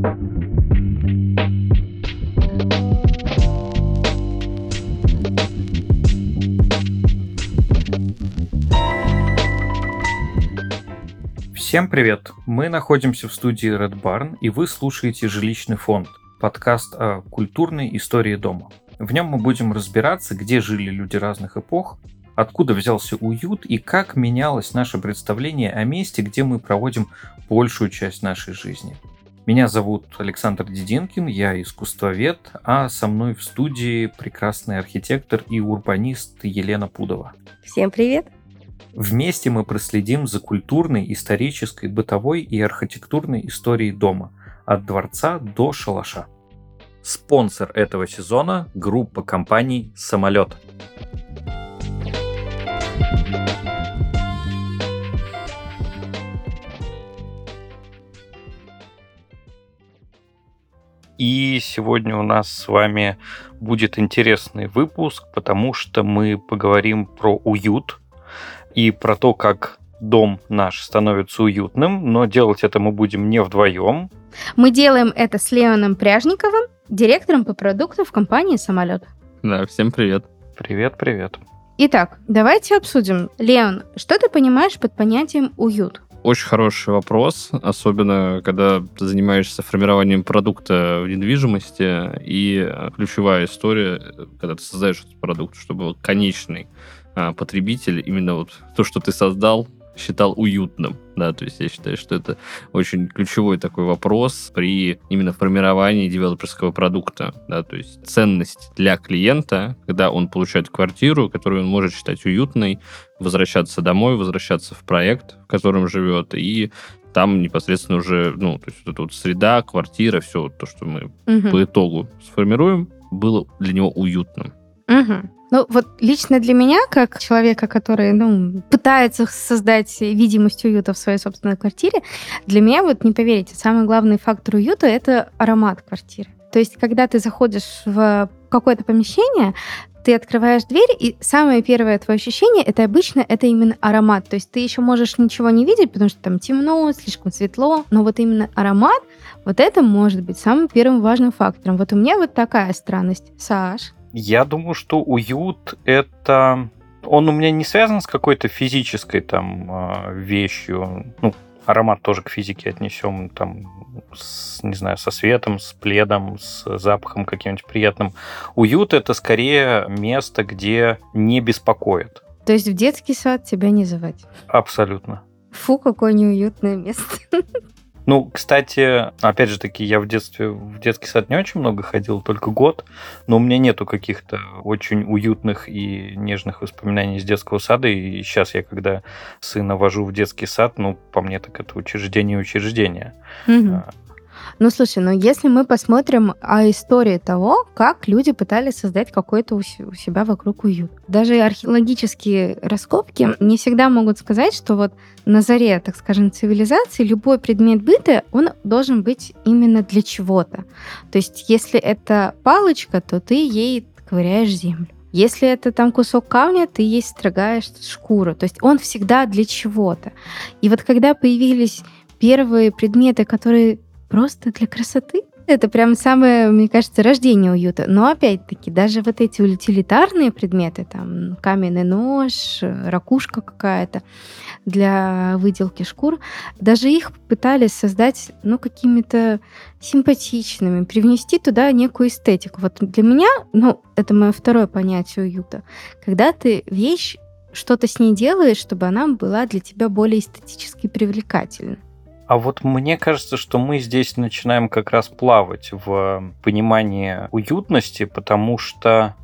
Всем привет! Мы находимся в студии Red Barn, и вы слушаете «Жилищный фонд» – подкаст о культурной истории дома. В нем мы будем разбираться, где жили люди разных эпох, откуда взялся уют и как менялось наше представление о месте, где мы проводим большую часть нашей жизни. Меня зовут Александр Дединкин, я искусствовед, а со мной в студии прекрасный архитектор и урбанист Елена Пудова. Всем привет! Вместе мы проследим за культурной, исторической, бытовой и архитектурной историей дома, от дворца до шалаша. Спонсор этого сезона – группа компаний «Самолет». И сегодня у нас с вами будет интересный выпуск, потому что мы поговорим про уют, и про то, как дом наш становится уютным, но делать это мы будем не вдвоем. Мы делаем это с Леоном Пряжниковым, директором по продукту в компании «Самолет». Да, всем привет. Привет, привет. Итак, давайте обсудим. Леон, что ты понимаешь под понятием «уют»? Очень хороший вопрос, особенно когда ты занимаешься формированием продукта в недвижимости. И ключевая история, когда ты создаешь этот продукт, чтобы конечный а, потребитель именно вот то, что ты создал, считал уютным, да, то есть я считаю, что это очень ключевой такой вопрос при именно формировании девелоперского продукта, да, то есть ценность для клиента, когда он получает квартиру, которую он может считать уютной, возвращаться домой, возвращаться в проект, в котором живет, и там непосредственно уже, ну, то есть вот эта вот среда, квартира, все то, что мы угу. по итогу сформируем, было для него уютным. Угу. Ну, вот лично для меня, как человека, который, ну, пытается создать видимость уюта в своей собственной квартире, для меня, вот не поверите, самый главный фактор уюта — это аромат квартиры. То есть, когда ты заходишь в какое-то помещение, ты открываешь дверь, и самое первое твое ощущение это обычно это именно аромат. То есть ты еще можешь ничего не видеть, потому что там темно, слишком светло, но вот именно аромат, вот это может быть самым первым важным фактором. Вот у меня вот такая странность. Саш? Я думаю, что уют это... Он у меня не связан с какой-то физической там а, вещью. Ну, аромат тоже к физике отнесем, там, с, не знаю, со светом, с пледом, с запахом каким-нибудь приятным. Уют это скорее место, где не беспокоит. То есть в детский сад тебя не звать? Абсолютно. Фу, какое неуютное место. Ну, кстати, опять же таки, я в детстве в детский сад не очень много ходил, только год, но у меня нету каких-то очень уютных и нежных воспоминаний из детского сада, и сейчас я, когда сына вожу в детский сад, ну, по мне так это учреждение учреждение. Угу. Ну, слушай, ну если мы посмотрим о истории того, как люди пытались создать какой-то у себя вокруг уют. Даже археологические раскопки не всегда могут сказать, что вот на заре, так скажем, цивилизации любой предмет быта, он должен быть именно для чего-то. То есть если это палочка, то ты ей ковыряешь землю. Если это там кусок камня, ты ей строгаешь шкуру. То есть он всегда для чего-то. И вот когда появились первые предметы, которые просто для красоты. Это прям самое, мне кажется, рождение уюта. Но опять-таки, даже вот эти утилитарные предметы, там каменный нож, ракушка какая-то для выделки шкур, даже их пытались создать, ну, какими-то симпатичными, привнести туда некую эстетику. Вот для меня, ну, это мое второе понятие уюта. Когда ты вещь, что-то с ней делаешь, чтобы она была для тебя более эстетически привлекательна. А вот мне кажется, что мы здесь начинаем как раз плавать в понимании уютности, потому что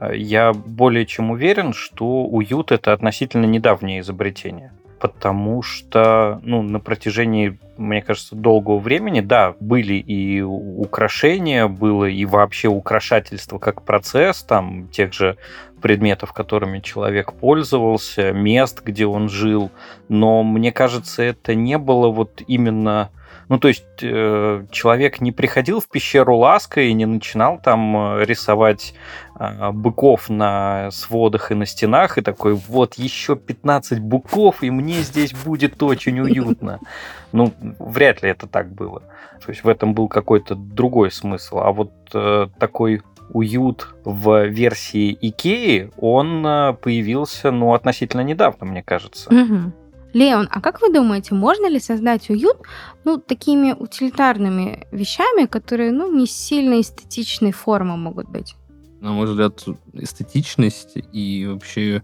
э, я более чем уверен, что уют это относительно недавнее изобретение. Потому что ну, на протяжении, мне кажется, долгого времени, да, были и украшения, было и вообще украшательство как процесс, там, тех же предметов, которыми человек пользовался, мест, где он жил. Но мне кажется, это не было вот именно Ну, то есть э, человек не приходил в пещеру Ласка и не начинал там э, рисовать э, быков на сводах и на стенах, и такой, вот еще 15 быков, и мне здесь будет очень уютно. Ну, вряд ли это так было. То есть в этом был какой-то другой смысл. А вот э, такой уют в версии Икеи, он э, появился, ну, относительно недавно, мне кажется. Угу. Леон, а как вы думаете, можно ли создать уют ну, такими утилитарными вещами, которые ну, не сильно эстетичной формы могут быть? На мой взгляд, эстетичность и вообще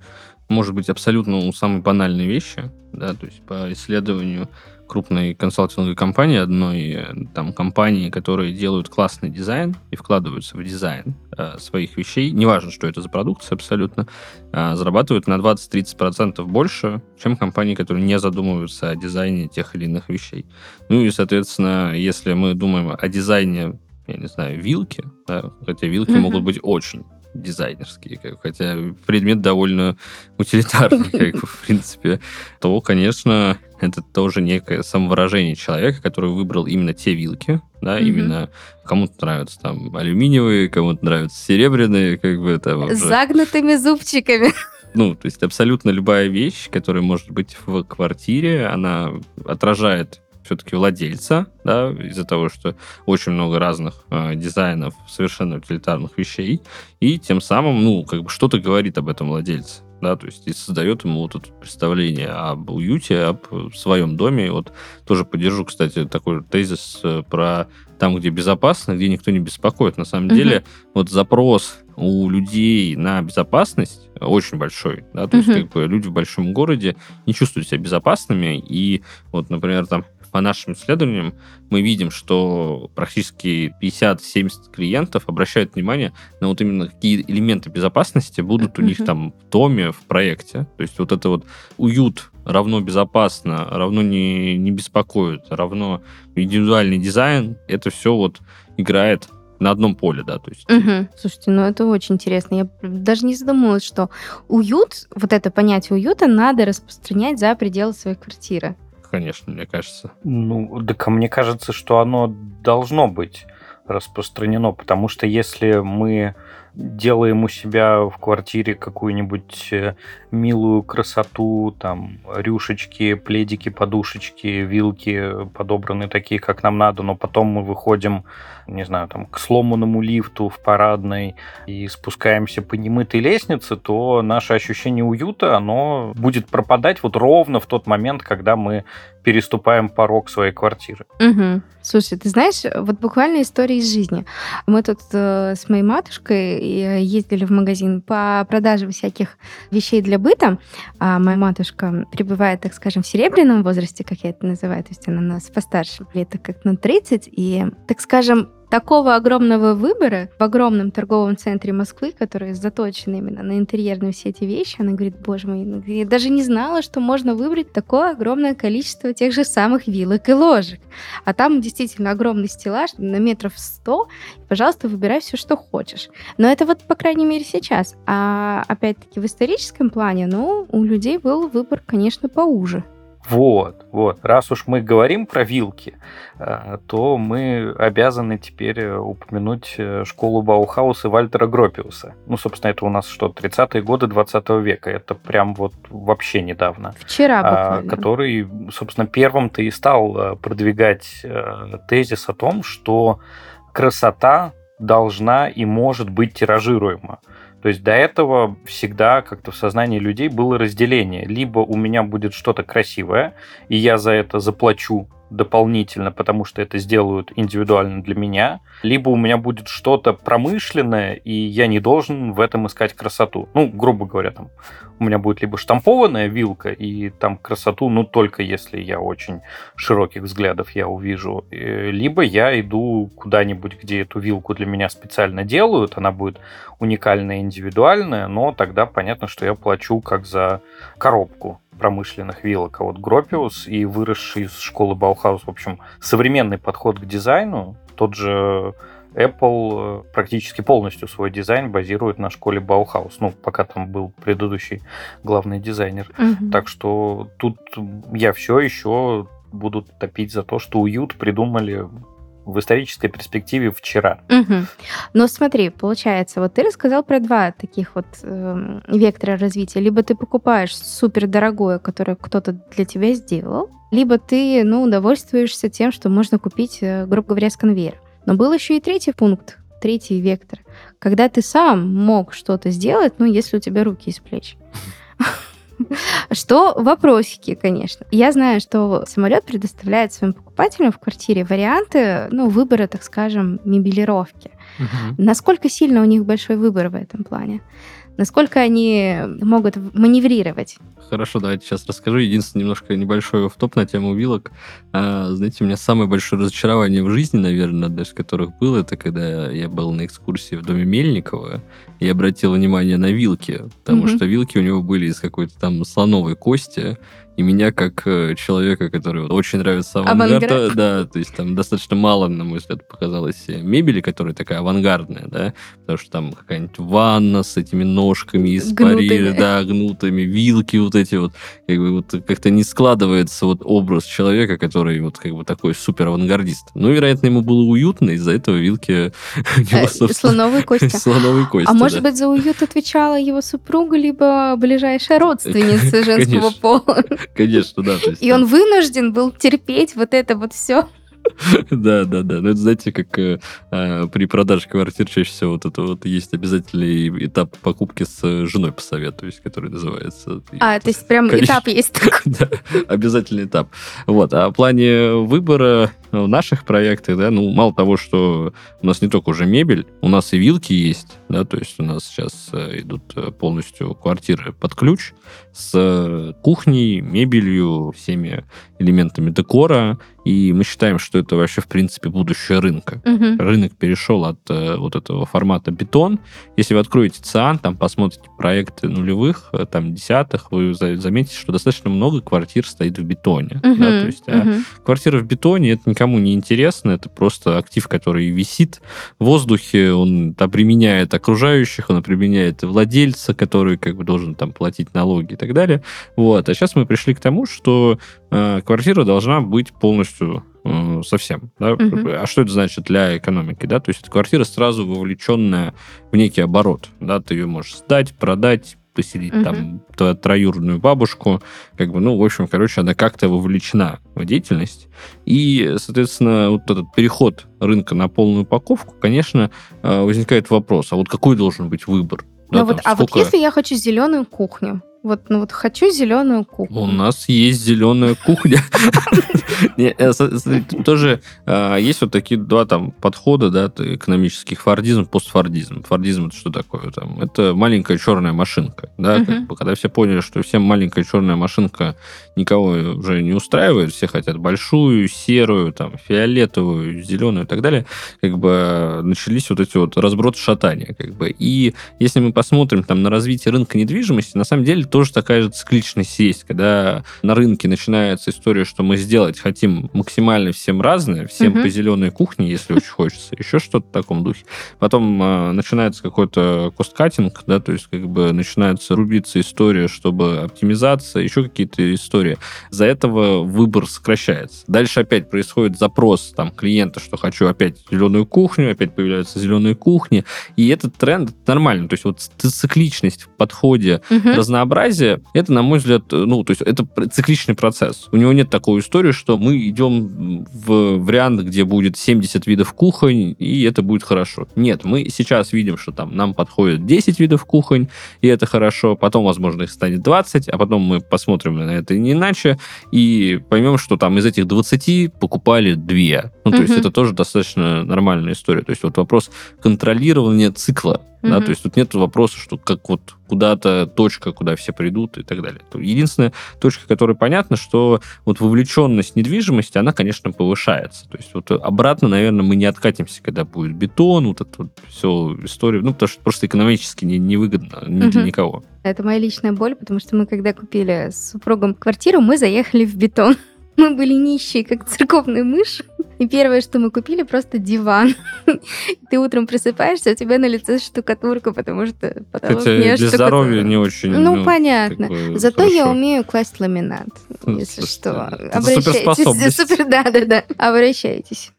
может быть абсолютно ну, самые банальные вещи, да, то есть по исследованию крупной консалтинговой компании, одной э, там компании, которые делают классный дизайн и вкладываются в дизайн э, своих вещей, неважно, что это за продукция абсолютно, э, зарабатывают на 20-30% больше, чем компании, которые не задумываются о дизайне тех или иных вещей. Ну и, соответственно, если мы думаем о дизайне я не знаю, вилки, да, хотя вилки mm-hmm. могут быть очень дизайнерские, как, хотя предмет довольно утилитарный, как в принципе, то, конечно, это тоже некое самовыражение человека, который выбрал именно те вилки, да, mm-hmm. именно кому-то нравятся там алюминиевые, кому-то нравятся серебряные, как бы это. С загнутыми зубчиками. Ну, то есть абсолютно любая вещь, которая может быть в квартире, она отражает все-таки владельца, да, из-за того, что очень много разных э, дизайнов совершенно утилитарных вещей, и тем самым, ну, как бы что-то говорит об этом владельце да, то есть и создает ему вот это представление об уюте, об своем доме. И вот тоже поддержу, кстати, такой тезис э, про там, где безопасно, где никто не беспокоит. На самом mm-hmm. деле, вот запрос у людей на безопасность очень большой, да, то mm-hmm. есть как бы люди в большом городе не чувствуют себя безопасными, и вот, например, там по нашим исследованиям мы видим, что практически 50-70 клиентов обращают внимание на вот именно какие элементы безопасности будут у них там в доме, в проекте. То есть вот это вот уют равно безопасно, равно не, не беспокоит, равно индивидуальный дизайн, это все вот играет на одном поле, да, то есть. Угу. Слушайте, ну это очень интересно. Я даже не задумывалась, что уют, вот это понятие уюта надо распространять за пределы своей квартиры конечно, мне кажется. Ну, так мне кажется, что оно должно быть распространено, потому что если мы делаем у себя в квартире какую-нибудь э, милую красоту, там, рюшечки, пледики, подушечки, вилки подобраны такие, как нам надо, но потом мы выходим, не знаю, там, к сломанному лифту в парадной и спускаемся по немытой лестнице, то наше ощущение уюта, оно будет пропадать вот ровно в тот момент, когда мы переступаем порог своей квартиры. Угу. Слушай, ты знаешь, вот буквально история из жизни. Мы тут э, с моей матушкой э, ездили в магазин по продаже всяких вещей для быта. А моя матушка пребывает, так скажем, в серебряном возрасте, как я это называю, то есть она у нас постарше, лет как на 30, и, так скажем, такого огромного выбора в огромном торговом центре Москвы, который заточен именно на интерьерные все эти вещи, она говорит, боже мой, ну, я даже не знала, что можно выбрать такое огромное количество тех же самых вилок и ложек. А там действительно огромный стеллаж на метров сто. Пожалуйста, выбирай все, что хочешь. Но это вот, по крайней мере, сейчас. А опять-таки в историческом плане, ну, у людей был выбор, конечно, поуже. Вот, вот. Раз уж мы говорим про вилки, э, то мы обязаны теперь э, упомянуть э, школу Баухауса Вальтера Гропиуса. Ну, собственно, это у нас что, 30-е годы 20 века. Это прям вот вообще недавно. Вчера а, буквально. Который, собственно, первым-то и стал продвигать тезис о том, что красота должна и может быть тиражируема. То есть до этого всегда как-то в сознании людей было разделение. Либо у меня будет что-то красивое, и я за это заплачу дополнительно, потому что это сделают индивидуально для меня, либо у меня будет что-то промышленное, и я не должен в этом искать красоту. Ну, грубо говоря, там у меня будет либо штампованная вилка, и там красоту, ну, только если я очень широких взглядов я увижу, э, либо я иду куда-нибудь, где эту вилку для меня специально делают, она будет уникальная, индивидуальная, но тогда понятно, что я плачу как за коробку промышленных вилок. А вот Гропиус и выросший из школы Баухаус, в общем, современный подход к дизайну, тот же Apple э, практически полностью свой дизайн базирует на школе Bauhaus, ну, пока там был предыдущий главный дизайнер. Угу. Так что тут я все еще будут топить за то, что уют придумали в исторической перспективе вчера. Угу. Но смотри, получается, вот ты рассказал про два таких вот э, вектора развития. Либо ты покупаешь супер дорогое, которое кто-то для тебя сделал, либо ты, ну, удовольствуешься тем, что можно купить, э, грубо говоря, с конвейера. Но был еще и третий пункт, третий вектор, когда ты сам мог что-то сделать, ну, если у тебя руки из плеч. Что вопросики, конечно. Я знаю, что самолет предоставляет своим покупателям в квартире варианты, ну, выбора, так скажем, мебелировки. Угу. Насколько сильно у них большой выбор в этом плане? Насколько они могут маневрировать? Хорошо, давайте сейчас расскажу. Единственное, немножко небольшой в топ на тему вилок. А, знаете, у меня самое большое разочарование в жизни, наверное, одно из которых было, это когда я был на экскурсии в доме Мельникова и обратил внимание на вилки, потому mm-hmm. что вилки у него были из какой-то там слоновой кости, и меня, как э, человека, который очень нравится авангард, авангард, да, то есть там достаточно мало, на мой взгляд, показалось мебели, которая такая авангардная, да, потому что там какая-нибудь ванна с этими ножками из Парижа, да, гнутыми, вилки вот эти вот, как бы вот как-то не складывается вот образ человека, который вот как бы такой супер авангардист. Ну, вероятно, ему было уютно, из-за этого вилки... Э, слоновые кости. Слоновые кости, А может быть, за уют отвечала его супруга, либо ближайшая родственница женского пола? Конечно, да. И он вынужден был терпеть вот это вот все. Да, да, да. Ну, это, знаете, как э, э, при продаже квартир чаще всего вот это вот есть обязательный этап покупки с женой посоветуюсь, который называется... А, то есть прям Конечно. этап есть такой? Да, обязательный этап. Вот. А в плане выбора в наших проектах, да, ну, мало того, что у нас не только уже мебель, у нас и вилки есть, да, то есть у нас сейчас э, идут э, полностью квартиры под ключ с кухней, мебелью, всеми элементами декора, и мы считаем, что это вообще, в принципе, будущее рынка. Угу. Рынок перешел от э, вот этого формата бетон. Если вы откроете ЦИАН, там посмотрите проекты нулевых, э, там, десятых, вы заметите, что достаточно много квартир стоит в бетоне. Угу. Да, то есть, угу. а квартира в бетоне, это никому не интересно, это просто актив, который висит в воздухе, он обременяет окружающих, он обременяет владельца, который как бы должен там платить налоги и так далее. Вот. А сейчас мы пришли к тому, что квартира должна быть полностью э, совсем. Да? Угу. А что это значит для экономики? Да? То есть это квартира сразу вовлеченная в некий оборот. Да? Ты ее можешь сдать, продать, поселить угу. там твою троюродную бабушку, как бы, ну, в общем, короче, она как-то вовлечена в деятельность. И, соответственно, вот этот переход рынка на полную упаковку, конечно, э, возникает вопрос, а вот какой должен быть выбор? Да, ну вот, сколько... А вот если я хочу зеленую кухню, вот, ну вот хочу зеленую кухню. У нас есть зеленая кухня. Э, тоже а, есть вот такие два там подхода, да, экономических. Фордизм, постфордизм. Фордизм это что такое? Там, это маленькая черная машинка, да, когда все поняли, что всем маленькая черная машинка никого уже не устраивает, все хотят большую, серую, там, фиолетовую, зеленую и так далее, как бы начались вот эти вот разброты шатания, как бы. И если мы посмотрим там на развитие рынка недвижимости, на самом деле тоже такая же цикличность есть, когда на рынке начинается история, что мы сделать хотим максимально всем разное, всем угу. по зеленой кухне, если очень хочется, еще что-то в таком духе. Потом э, начинается какой-то косткатинг, да, то есть как бы начинается рубиться история, чтобы оптимизация, еще какие-то истории. За этого выбор сокращается. Дальше опять происходит запрос там клиента, что хочу опять зеленую кухню, опять появляются зеленые кухни, и этот тренд нормально. То есть вот цикличность в подходе, угу. разнообразие разнообразие, это, на мой взгляд, ну, то есть это цикличный процесс. У него нет такой истории, что мы идем в вариант, где будет 70 видов кухонь, и это будет хорошо. Нет, мы сейчас видим, что там нам подходит 10 видов кухонь, и это хорошо. Потом, возможно, их станет 20, а потом мы посмотрим на это не иначе, и поймем, что там из этих 20 покупали 2. Ну, то угу. есть это тоже достаточно нормальная история. То есть вот вопрос контролирования цикла Mm-hmm. Да, то есть тут нет вопроса, что как вот куда-то точка, куда все придут и так далее. Единственная точка, которая понятна, что вот вовлеченность недвижимости, она, конечно, повышается. То есть вот обратно, наверное, мы не откатимся, когда будет бетон, вот это вот все история, ну, потому что просто экономически не, невыгодно ни mm-hmm. для никого. Это моя личная боль, потому что мы, когда купили с супругом квартиру, мы заехали в бетон. Мы были нищие, как церковные мыши. И первое, что мы купили, просто диван. Ты утром просыпаешься, у тебя на лице штукатурка, потому что потолок Хотя не для здоровья не очень. Ну, ну понятно. Бы Зато хорошо. я умею класть ламинат. если Слушайте, что. Обращайтесь. Супер, да, да, да. Обращайтесь.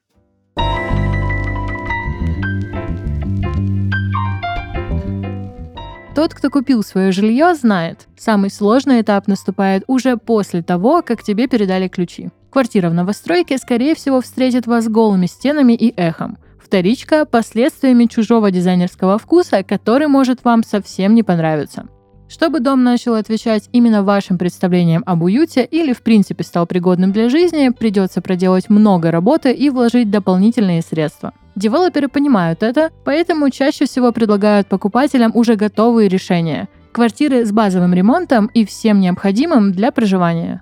Тот, кто купил свое жилье, знает, самый сложный этап наступает уже после того, как тебе передали ключи. Квартира в новостройке, скорее всего, встретит вас голыми стенами и эхом. Вторичка – последствиями чужого дизайнерского вкуса, который может вам совсем не понравиться. Чтобы дом начал отвечать именно вашим представлениям об уюте или в принципе стал пригодным для жизни, придется проделать много работы и вложить дополнительные средства. Девелоперы понимают это, поэтому чаще всего предлагают покупателям уже готовые решения. Квартиры с базовым ремонтом и всем необходимым для проживания.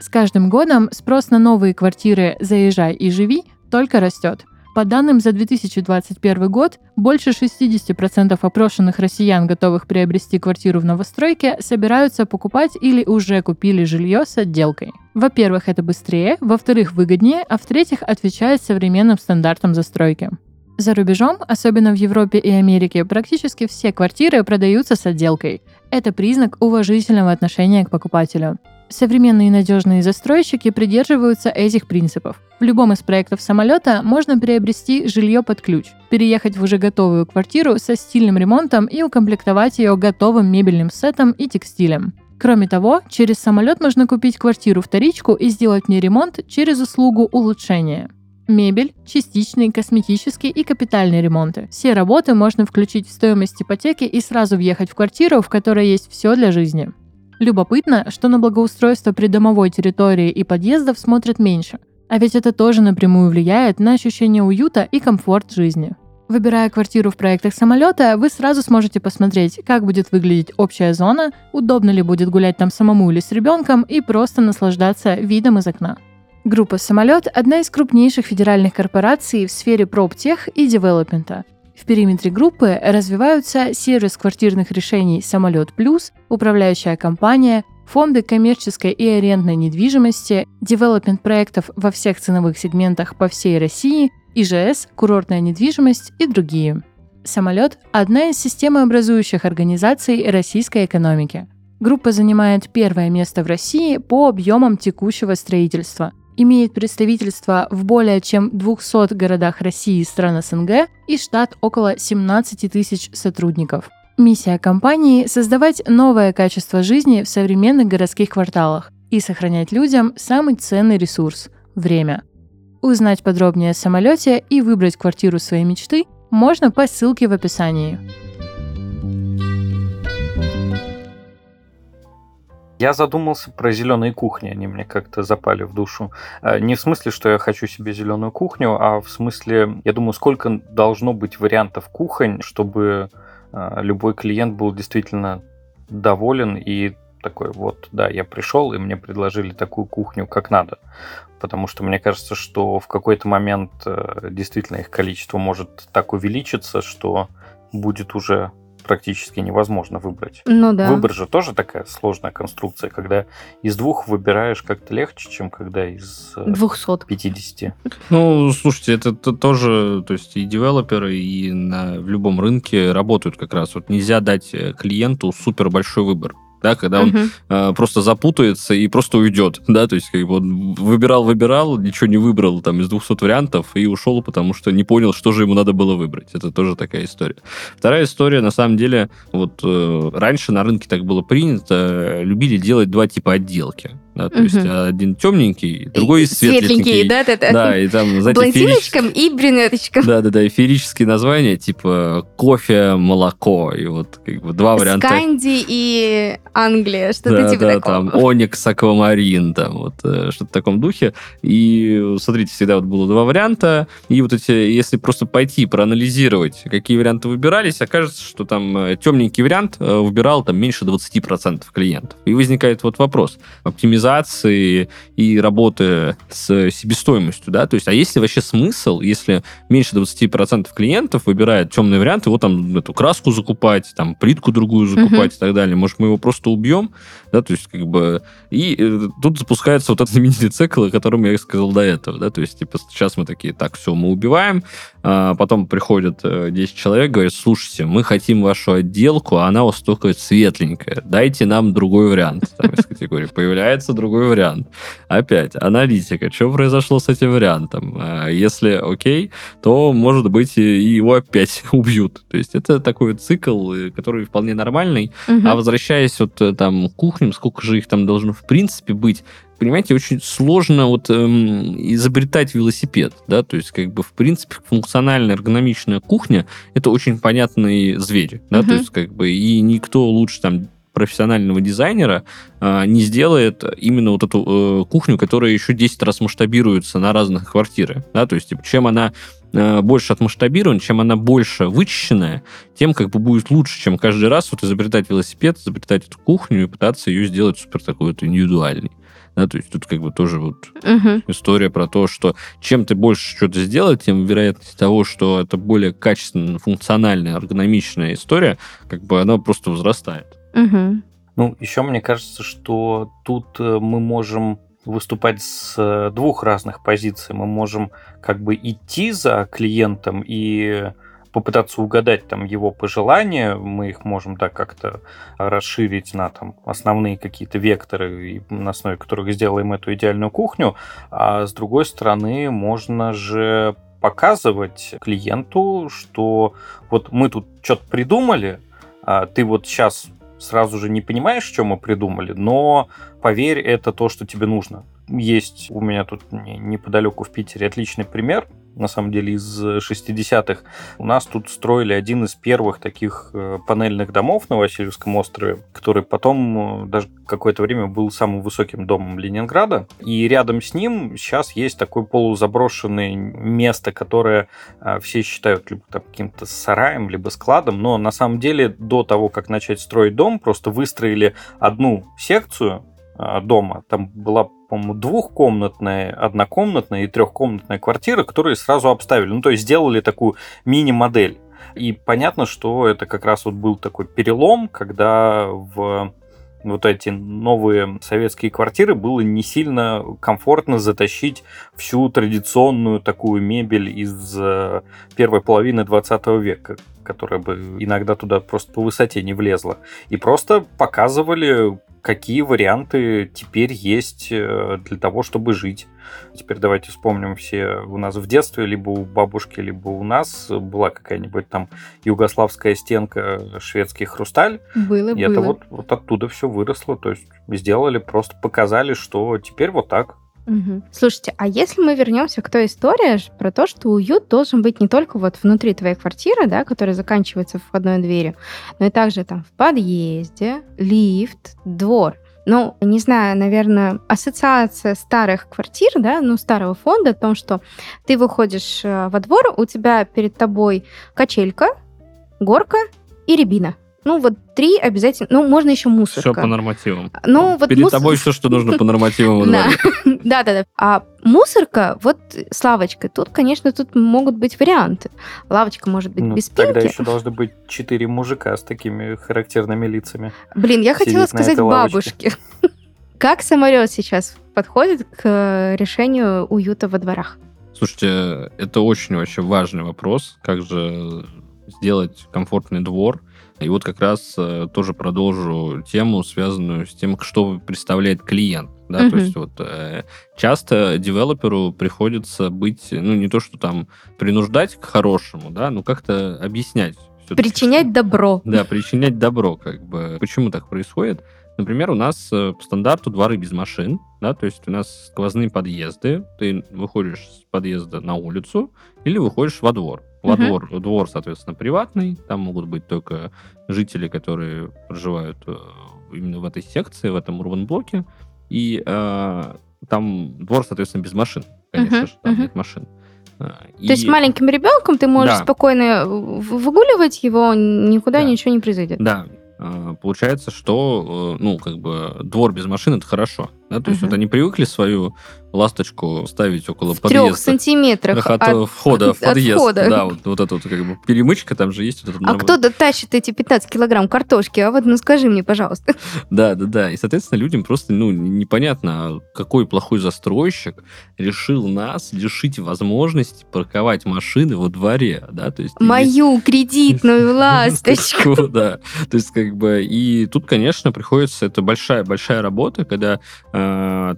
С каждым годом спрос на новые квартиры «Заезжай и живи» только растет. По данным за 2021 год, больше 60% опрошенных россиян, готовых приобрести квартиру в новостройке, собираются покупать или уже купили жилье с отделкой. Во-первых, это быстрее, во-вторых, выгоднее, а в-третьих, отвечает современным стандартам застройки. За рубежом, особенно в Европе и Америке, практически все квартиры продаются с отделкой. Это признак уважительного отношения к покупателю. Современные надежные застройщики придерживаются этих принципов. В любом из проектов самолета можно приобрести жилье под ключ, переехать в уже готовую квартиру со стильным ремонтом и укомплектовать ее готовым мебельным сетом и текстилем. Кроме того, через самолет можно купить квартиру вторичку и сделать в ней ремонт через услугу улучшения. Мебель, частичный, косметический и капитальный ремонты. Все работы можно включить в стоимость ипотеки и сразу въехать в квартиру, в которой есть все для жизни. Любопытно, что на благоустройство придомовой территории и подъездов смотрят меньше. А ведь это тоже напрямую влияет на ощущение уюта и комфорт жизни. Выбирая квартиру в проектах самолета, вы сразу сможете посмотреть, как будет выглядеть общая зона, удобно ли будет гулять там самому или с ребенком, и просто наслаждаться видом из окна. Группа «Самолет» — одна из крупнейших федеральных корпораций в сфере проптех и девелопмента. В периметре группы развиваются сервис квартирных решений «Самолет Плюс», управляющая компания, фонды коммерческой и арендной недвижимости, девелопмент проектов во всех ценовых сегментах по всей России, ИЖС, курортная недвижимость и другие. «Самолет» — одна из системообразующих организаций российской экономики. Группа занимает первое место в России по объемам текущего строительства – имеет представительство в более чем 200 городах России и стран СНГ и штат около 17 тысяч сотрудников. Миссия компании – создавать новое качество жизни в современных городских кварталах и сохранять людям самый ценный ресурс – время. Узнать подробнее о самолете и выбрать квартиру своей мечты можно по ссылке в описании. Я задумался про зеленые кухни, они мне как-то запали в душу. А, Не в смысле, что я хочу себе зеленую кухню, а в смысле, я думаю, сколько должно быть вариантов кухонь, чтобы а, любой клиент был действительно доволен и такой, вот, да, я пришел, и мне предложили такую кухню, как надо. Потому что мне кажется, что в какой-то момент э, действительно их количество может так увеличиться, что будет уже практически невозможно выбрать. Ну да. Выбор же тоже такая сложная конструкция, когда из двух выбираешь как-то легче, чем когда из э, 200. 50. Ну, слушайте, это, т- тоже, то есть и девелоперы, и на, в любом рынке работают как раз. Вот нельзя дать э, клиенту супер большой выбор. Да, когда он Мгм. э, просто запутается и просто уйдет, да, то есть как бы он выбирал, выбирал, ничего не выбрал там из 200 вариантов и ушел, потому что не понял, что же ему надо было выбрать. Это тоже такая история. Вторая история, на самом деле, вот э, раньше на рынке так было принято, э, любили делать два типа отделки, да, то есть Мгм. один темненький, другой светленький. да, да, да. Да, и там, знаете, Блондиночкам и брюнеточкам. да, да, да, эфирические названия, типа кофе, молоко, и вот как бы два варианта. Сканди и Англия, что-то да, типа да, такого. там Оникс, Аквамарин, там вот э, что-то в таком духе. И смотрите, всегда вот было два варианта. И вот эти, если просто пойти проанализировать, какие варианты выбирались, окажется, что там э, темненький вариант э, выбирал там меньше 20% клиентов. И возникает вот вопрос оптимизации и работы с себестоимостью, да, то есть, а есть ли вообще смысл, если меньше 20% клиентов выбирает темный вариант, его там эту краску закупать, там плитку другую закупать и так далее, может, мы его просто убьем, да, то есть, как бы, и э, тут запускается вот этот знаменитый цикл, о котором я сказал до этого, да, то есть, типа, сейчас мы такие, так, все, мы убиваем, а потом приходят э, 10 человек, говорят, слушайте, мы хотим вашу отделку, а она у вас только светленькая, дайте нам другой вариант, там, из категории. Появляется другой вариант. Опять, аналитика. Что произошло с этим вариантом? А, если окей, то, может быть, его опять убьют. То есть это такой цикл, э, который вполне нормальный. Мгм. А возвращаясь вот э, там к кухням, сколько же их там должно в принципе быть, понимаете, очень сложно вот эм, изобретать велосипед, да, то есть как бы в принципе функциональная эргономичная кухня это очень понятный зверь, да, Мгм. то есть как бы и никто лучше там профессионального дизайнера а, не сделает именно вот эту э, кухню, которая еще 10 раз масштабируется на разных квартирах, да, то есть типа, чем она э, больше отмасштабирована, чем она больше вычищенная, тем как бы будет лучше, чем каждый раз вот изобретать велосипед, изобретать эту кухню и пытаться ее сделать супер такой вот индивидуальной. Да, то есть тут как бы тоже вот Мгм. история про то, что чем ты больше что-то сделать, тем вероятность того, что это более качественная, функциональная, эргономичная история, как бы она просто возрастает. Мгм. Ну, еще мне кажется, что тут э, мы можем выступать с э, двух разных позиций. Мы можем как бы идти за клиентом и попытаться угадать там его пожелания, мы их можем да, как-то расширить на там основные какие-то векторы, на основе которых сделаем эту идеальную кухню, а с другой стороны можно же показывать клиенту, что вот мы тут что-то придумали, а ты вот сейчас сразу же не понимаешь, что мы придумали, но поверь, это то, что тебе нужно. Есть у меня тут не- неподалеку в Питере отличный пример, на самом деле из 60-х. У нас тут строили один из первых таких э, панельных домов на Васильевском острове, который потом э, даже какое-то время был самым высоким домом Ленинграда. И рядом с ним сейчас есть такое полузаброшенное место, которое все считают либо каким-то сараем, либо складом, но на самом деле до того, как начать строить дом, просто выстроили одну секцию дома. Там была, по-моему, двухкомнатная, однокомнатная и трехкомнатная квартира, которые сразу обставили. Ну, то есть сделали такую мини-модель. И понятно, что это как раз вот был такой перелом, когда в вот эти новые советские квартиры было не сильно комфортно затащить всю традиционную такую мебель из э, первой половины 20 века, которая бы иногда туда просто по высоте не влезла. И просто показывали, какие варианты теперь есть э, для того, чтобы жить. Теперь давайте вспомним все у нас в детстве, либо у бабушки, либо у нас была какая-нибудь там югославская стенка, шведский хрусталь, Было, и было. это вот, вот оттуда все выросло. То есть сделали, просто показали, что теперь вот так. Мгм. Слушайте, а если мы вернемся к той истории про то, что уют должен быть не только вот внутри твоей квартиры, да, которая заканчивается входной дверью, но и также там в подъезде, лифт, двор. Ну, не знаю, наверное, ассоциация старых квартир, да, ну, старого фонда о том, что ты выходишь э, во двор, у тебя перед тобой качелька, горка и рябина. Ну, вот три обязательно. Ну, можно еще мусорка. Все по нормативам. Ну, вот Перед мусор- тобой все, что нужно по нормативам. во Да. дворе. Да, да, да. А мусорка, вот с лавочкой, тут, конечно, тут могут быть варианты. Лавочка может быть Ну, без тогда спинки. еще должны быть четыре мужика с такими характерными лицами. Блин, я хотела сказать бабушке. Как самолет сейчас подходит к э, решению уюта во дворах? Слушайте, это очень вообще важный вопрос, как же сделать комфортный двор. И вот как раз э, тоже продолжу тему, связанную с тем, что представляет клиент. Да, Мгм. то есть вот э, часто девелоперу приходится быть, ну не то, что там принуждать к хорошему, да, но как-то объяснять. Причинять добро. Да, причинять добро, как бы. Почему так происходит? Например, у нас э, по стандарту дворы без машин, да, то есть у нас сквозные подъезды, ты выходишь с подъезда на улицу или выходишь во двор. Во Мгм. двор, двор, соответственно, приватный, там могут быть только жители, которые проживают э, именно в этой секции, в этом урбан-блоке, и э, там двор, соответственно, без машин, конечно Мгм, же, там мгм. нет машин. А, То есть маленьким ребенком ты можешь Да. спокойно выгуливать его, никуда Да. ничего не произойдет. Да, э, получается, что, э, ну, как бы двор без машин это хорошо. Да? То есть Мгм. вот они привыкли свою ласточку ставить около В трех подъезда. сантиметрах от, от- входа в от подъезд. входа. Да, вот, вот эта вот как бы перемычка, там же есть вот А кто дотащит эти 15 килограмм картошки? А вот ну скажи мне, пожалуйста. Да, да, да. И, соответственно, людям просто, ну, непонятно, а какой плохой застройщик решил нас лишить возможности парковать машины во дворе, да, то есть... Мою кредитную ласточку. Да, то есть как бы и тут, конечно, приходится это большая большая работа, когда э,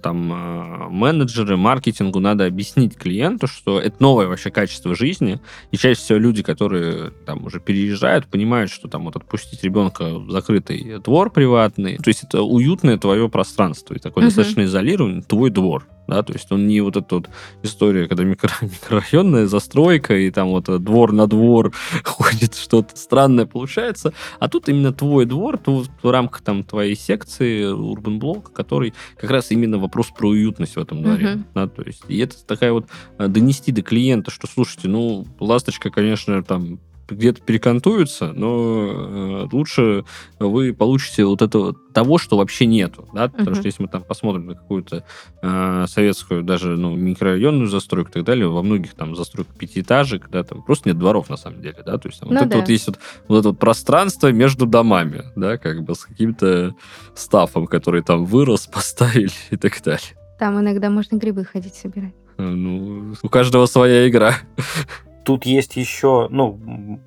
там э, менеджеры, маркетингу надо объяснить клиенту, что это новое вообще качество жизни, и чаще всего люди, которые там уже переезжают, понимают, что там вот отпустить ребенка в закрытый двор приватный, то есть это уютное твое пространство, и такой uh-huh. достаточно изолированный твой двор да, то есть он не вот эта вот история, когда микро, микрорайонная застройка, и там вот двор на двор ходит, что-то странное получается, а тут именно твой двор, то в рамках там твоей секции, урбан блок, который как раз именно вопрос про уютность в этом дворе, uh-huh. да, то есть, и это такая вот э, донести до клиента, что, слушайте, ну, ласточка, конечно, там где-то перекантуются, но э, лучше вы получите вот этого того, что вообще нету, да, потому uh-huh. что если мы там посмотрим на какую-то э, советскую даже ну микрорайонную застройку и так далее, во многих там застройках пятиэтажек, да, там просто нет дворов на самом деле, да, то есть там, ну, вот да. это вот есть вот, вот это вот пространство между домами, да, как бы с каким-то стафом, который там вырос, поставили и так далее. Там иногда можно грибы ходить собирать. Э, ну, у каждого своя игра. Тут есть еще, ну,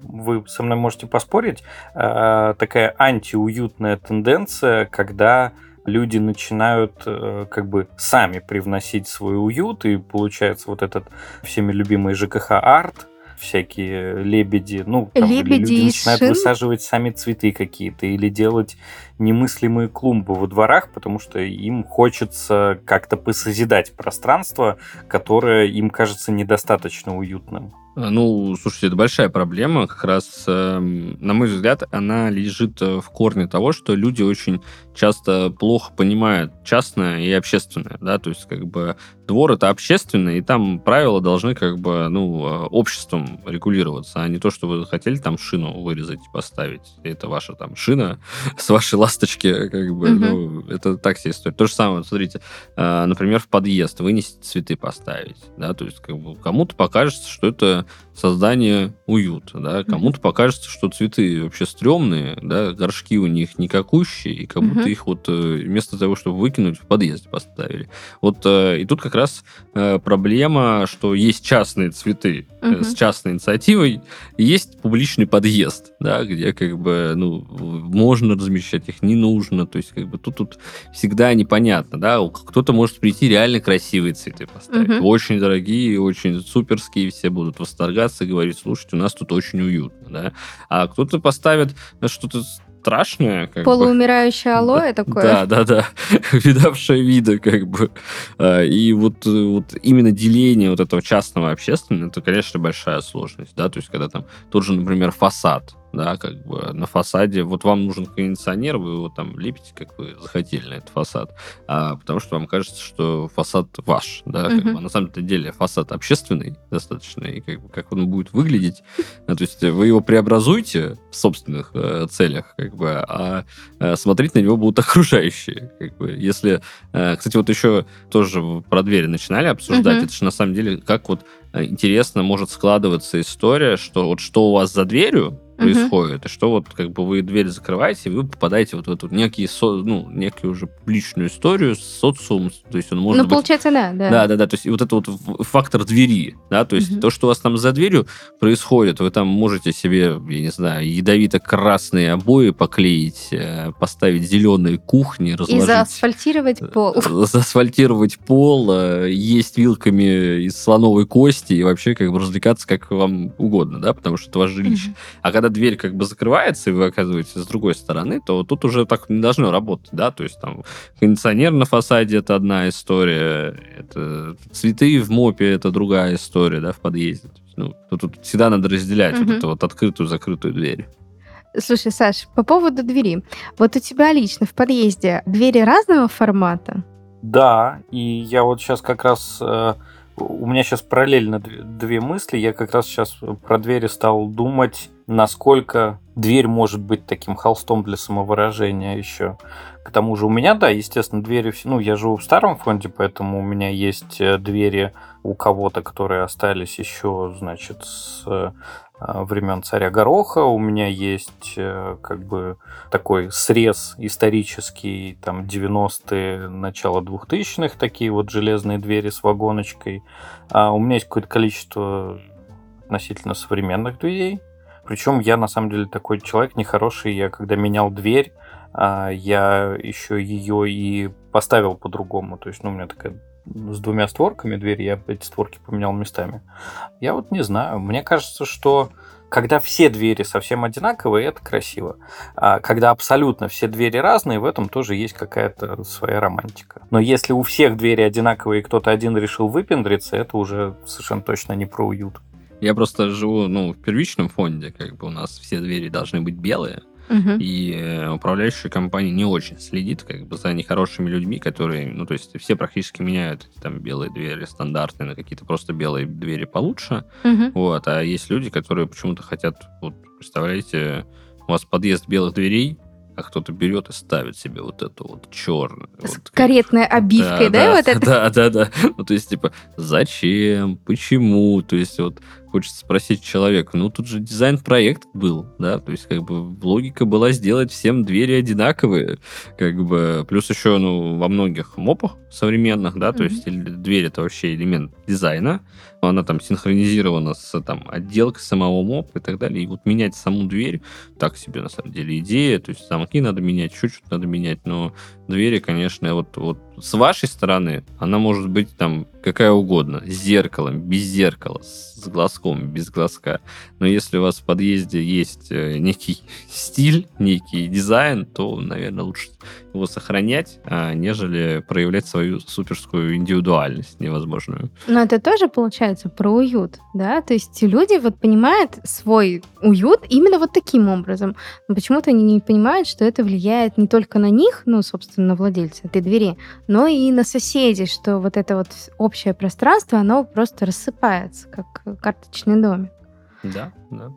вы со мной можете поспорить, э, такая антиуютная тенденция, когда люди начинают э, как бы сами привносить свой уют, и получается вот этот всеми любимый ЖКХ арт, всякие лебеди, ну, там, лебеди люди начинают шин? высаживать сами цветы какие-то или делать немыслимые клумбы во дворах, потому что им хочется как-то посозидать пространство, которое им кажется недостаточно уютным. Э, ну, слушайте, это большая проблема. Как раз, э, на мой взгляд, она лежит э, в корне того, что люди очень часто плохо понимают частное и общественное, да, то есть как бы двор это общественное, и там правила должны как бы, ну, э, обществом регулироваться, а не то, что вы хотели там шину вырезать и поставить. Это ваша там шина с вашей ласточки, как бы, угу. ну, это так себе стоит. То же самое, смотрите, например, в подъезд вынести цветы поставить, да, то есть как бы кому-то покажется, что это создание уюта, да, кому-то покажется, что цветы вообще стрёмные, да, горшки у них никакущие, и как будто угу. их вот э, вместо того, чтобы выкинуть, в подъезд поставили. Вот э, и тут как раз э, проблема, что есть частные цветы угу. с частной инициативой, и есть публичный подъезд, да, где как бы, ну, можно размещать их, не нужно, то есть как бы тут, тут всегда непонятно, да, кто-то может прийти реально красивые цветы поставить, угу. очень дорогие, очень суперские, все будут восторгаться, восторгаться и говорить, слушайте, у нас тут очень уютно, да. А кто-то поставит что-то страшное. Как Полуумирающее бы. алоэ такое. Да, да, да. Видавшее вида, как бы. А, и вот, вот именно деление вот этого частного общественного, это, конечно, большая сложность, да, то есть когда там тот же, например, фасад, да, как бы на фасаде, вот вам нужен кондиционер, вы его там лепите, как вы захотели на этот фасад, а, потому что вам кажется, что фасад ваш, да, как uh-huh. бы, а на самом деле фасад общественный достаточно, и как, бы, как он будет выглядеть, а, то есть вы его преобразуете в собственных э, целях, как бы, а э, смотреть на него будут окружающие, как бы, если, э, кстати, вот еще тоже про двери начинали обсуждать, uh-huh. это же на самом деле как вот э, интересно может складываться история, что вот что у вас за дверью, происходит, угу. и что вот как бы вы дверь закрываете, и вы попадаете вот в эту некий, со, ну, некую уже личную историю с социумом, то есть он может Ну, быть... получается, да, да. Да, да, да, то есть и вот это вот фактор двери, да, то есть угу. то, что у вас там за дверью происходит, вы там можете себе, я не знаю, ядовито-красные обои поклеить, э, поставить зеленые кухни, разложить... И заасфальтировать э, пол. Заасфальтировать пол, э, есть вилками из слоновой кости и вообще как бы развлекаться как вам угодно, да, потому что это ваше жилище. Угу. А когда когда дверь как бы закрывается, и вы оказываетесь с другой стороны, то тут уже так не должно работать, да, то есть там кондиционер на фасаде это одна история, это цветы в мопе это другая история, да, в подъезде. Ну, тут, тут всегда надо разделять угу. вот эту вот открытую, закрытую дверь. Слушай, Саш, по поводу двери. Вот у тебя лично в подъезде двери разного формата? Да, и я вот сейчас как раз э, у меня сейчас параллельно две мысли. Я как раз сейчас про двери стал думать, насколько дверь может быть таким холстом для самовыражения еще. К тому же у меня, да, естественно, двери... Ну, я живу в старом фонде, поэтому у меня есть э, двери у кого-то, которые остались еще, значит, с э, времен царя Гороха. У меня есть э, как бы такой срез исторический, там 90-е, начало 2000-х, такие вот железные двери с вагоночкой. А у меня есть какое-то количество относительно современных дверей, причем я на самом деле такой человек нехороший. Я когда менял дверь, а я еще ее и поставил по-другому. То есть, ну, у меня такая с двумя створками дверь, я эти створки поменял местами. Я вот не знаю. Мне кажется, что когда все двери совсем одинаковые, это красиво. А когда абсолютно все двери разные, в этом тоже есть какая-то своя романтика. Но если у всех двери одинаковые, и кто-то один решил выпендриться, это уже совершенно точно не про уют. Я просто живу ну, в первичном фонде, как бы у нас все двери должны быть белые. Угу. И э, управляющая компания не очень следит как бы за нехорошими людьми, которые, ну, то есть все практически меняют эти там белые двери стандартные на какие-то просто белые двери получше. Угу. Вот, а есть люди, которые почему-то хотят, вот, представляете, у вас подъезд белых дверей, а кто-то берет и ставит себе вот эту вот черную. С вот, каретной обивкой, да, да, вот это? Да, да, да. Ну, то есть, типа, зачем, почему? То есть, вот хочется спросить человека, ну, тут же дизайн-проект был, да, то есть, как бы, логика была сделать всем двери одинаковые, как бы, плюс еще, ну, во многих мопах современных, да, то Мгм. есть, дверь это вообще элемент дизайна, она там синхронизирована с там отделкой самого мопа и так далее, и вот менять саму дверь, так себе, на самом деле, идея, то есть, замки надо менять, еще что-то надо менять, но двери, конечно, вот, вот с вашей стороны она может быть там какая угодно, с зеркалом, без зеркала, с глазком, без глазка. Но если у вас в подъезде есть э, некий стиль, некий дизайн, то, наверное, лучше его сохранять, а, нежели проявлять свою суперскую индивидуальность невозможную. Но это тоже получается про уют, да? То есть люди вот понимают свой уют именно вот таким образом. Но почему-то они не понимают, что это влияет не только на них, ну, собственно, на владельца этой двери, но и на соседей, что вот это вот общее пространство, оно просто рассыпается, как карточный домик. Да, да.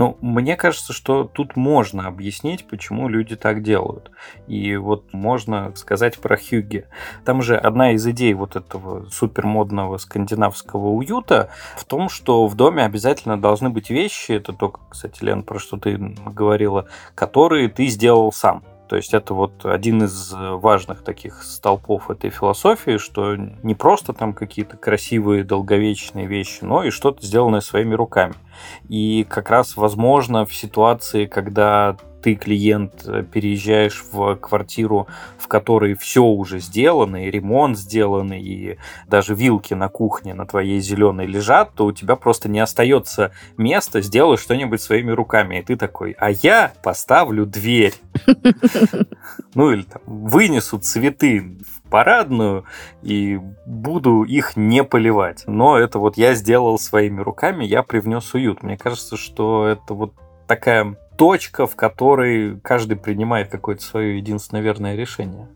Ну, мне кажется, что тут можно объяснить, почему люди так делают. И вот можно сказать про Хьюги. Там же одна из идей вот этого супермодного скандинавского уюта в том, что в доме обязательно должны быть вещи, это только, кстати, Лен, про что ты говорила, которые ты сделал сам. То есть это вот один из важных таких столпов этой философии, что не просто там какие-то красивые долговечные вещи, но и что-то сделанное своими руками. И как раз возможно в ситуации, когда ты, клиент, переезжаешь в квартиру, в которой все уже сделано, и ремонт сделан, и даже вилки на кухне на твоей зеленой лежат, то у тебя просто не остается места сделать что-нибудь своими руками. И ты такой, а я поставлю дверь. Ну или там вынесу цветы в парадную и буду их не поливать. Но это вот я сделал своими руками, я привнес уют. Мне кажется, что это вот такая точка, в которой каждый принимает какое-то свое единственное верное решение.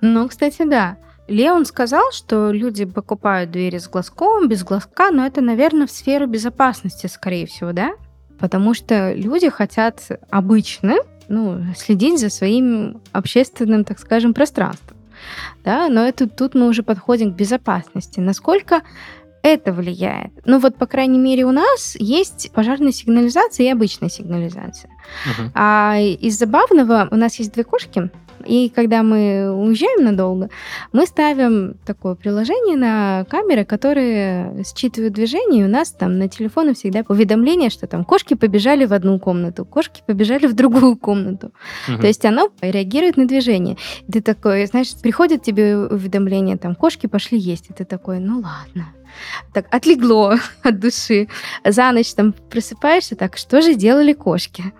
Ну, кстати, да. Леон сказал, что люди покупают двери с глазком, без глазка, но это, наверное, в сферу безопасности, скорее всего, да? Потому что люди хотят обычно ну, следить за своим общественным, так скажем, пространством. Да, но это, тут мы уже подходим к безопасности. Насколько это влияет? Ну вот, по крайней мере, у нас есть пожарная сигнализация и обычная сигнализация. А из забавного у нас есть две кошки, и когда мы уезжаем надолго, мы ставим такое приложение на камеры, которые считывают движение, и у нас там на телефоне всегда уведомление, что там кошки побежали в одну комнату, кошки побежали в другую комнату. Мгм. То есть оно реагирует на движение. И ты такой, знаешь, приходит тебе уведомление, там, кошки пошли есть, и ты такой, ну ладно. Так, отлегло от души. За ночь там просыпаешься, так, что же делали кошки?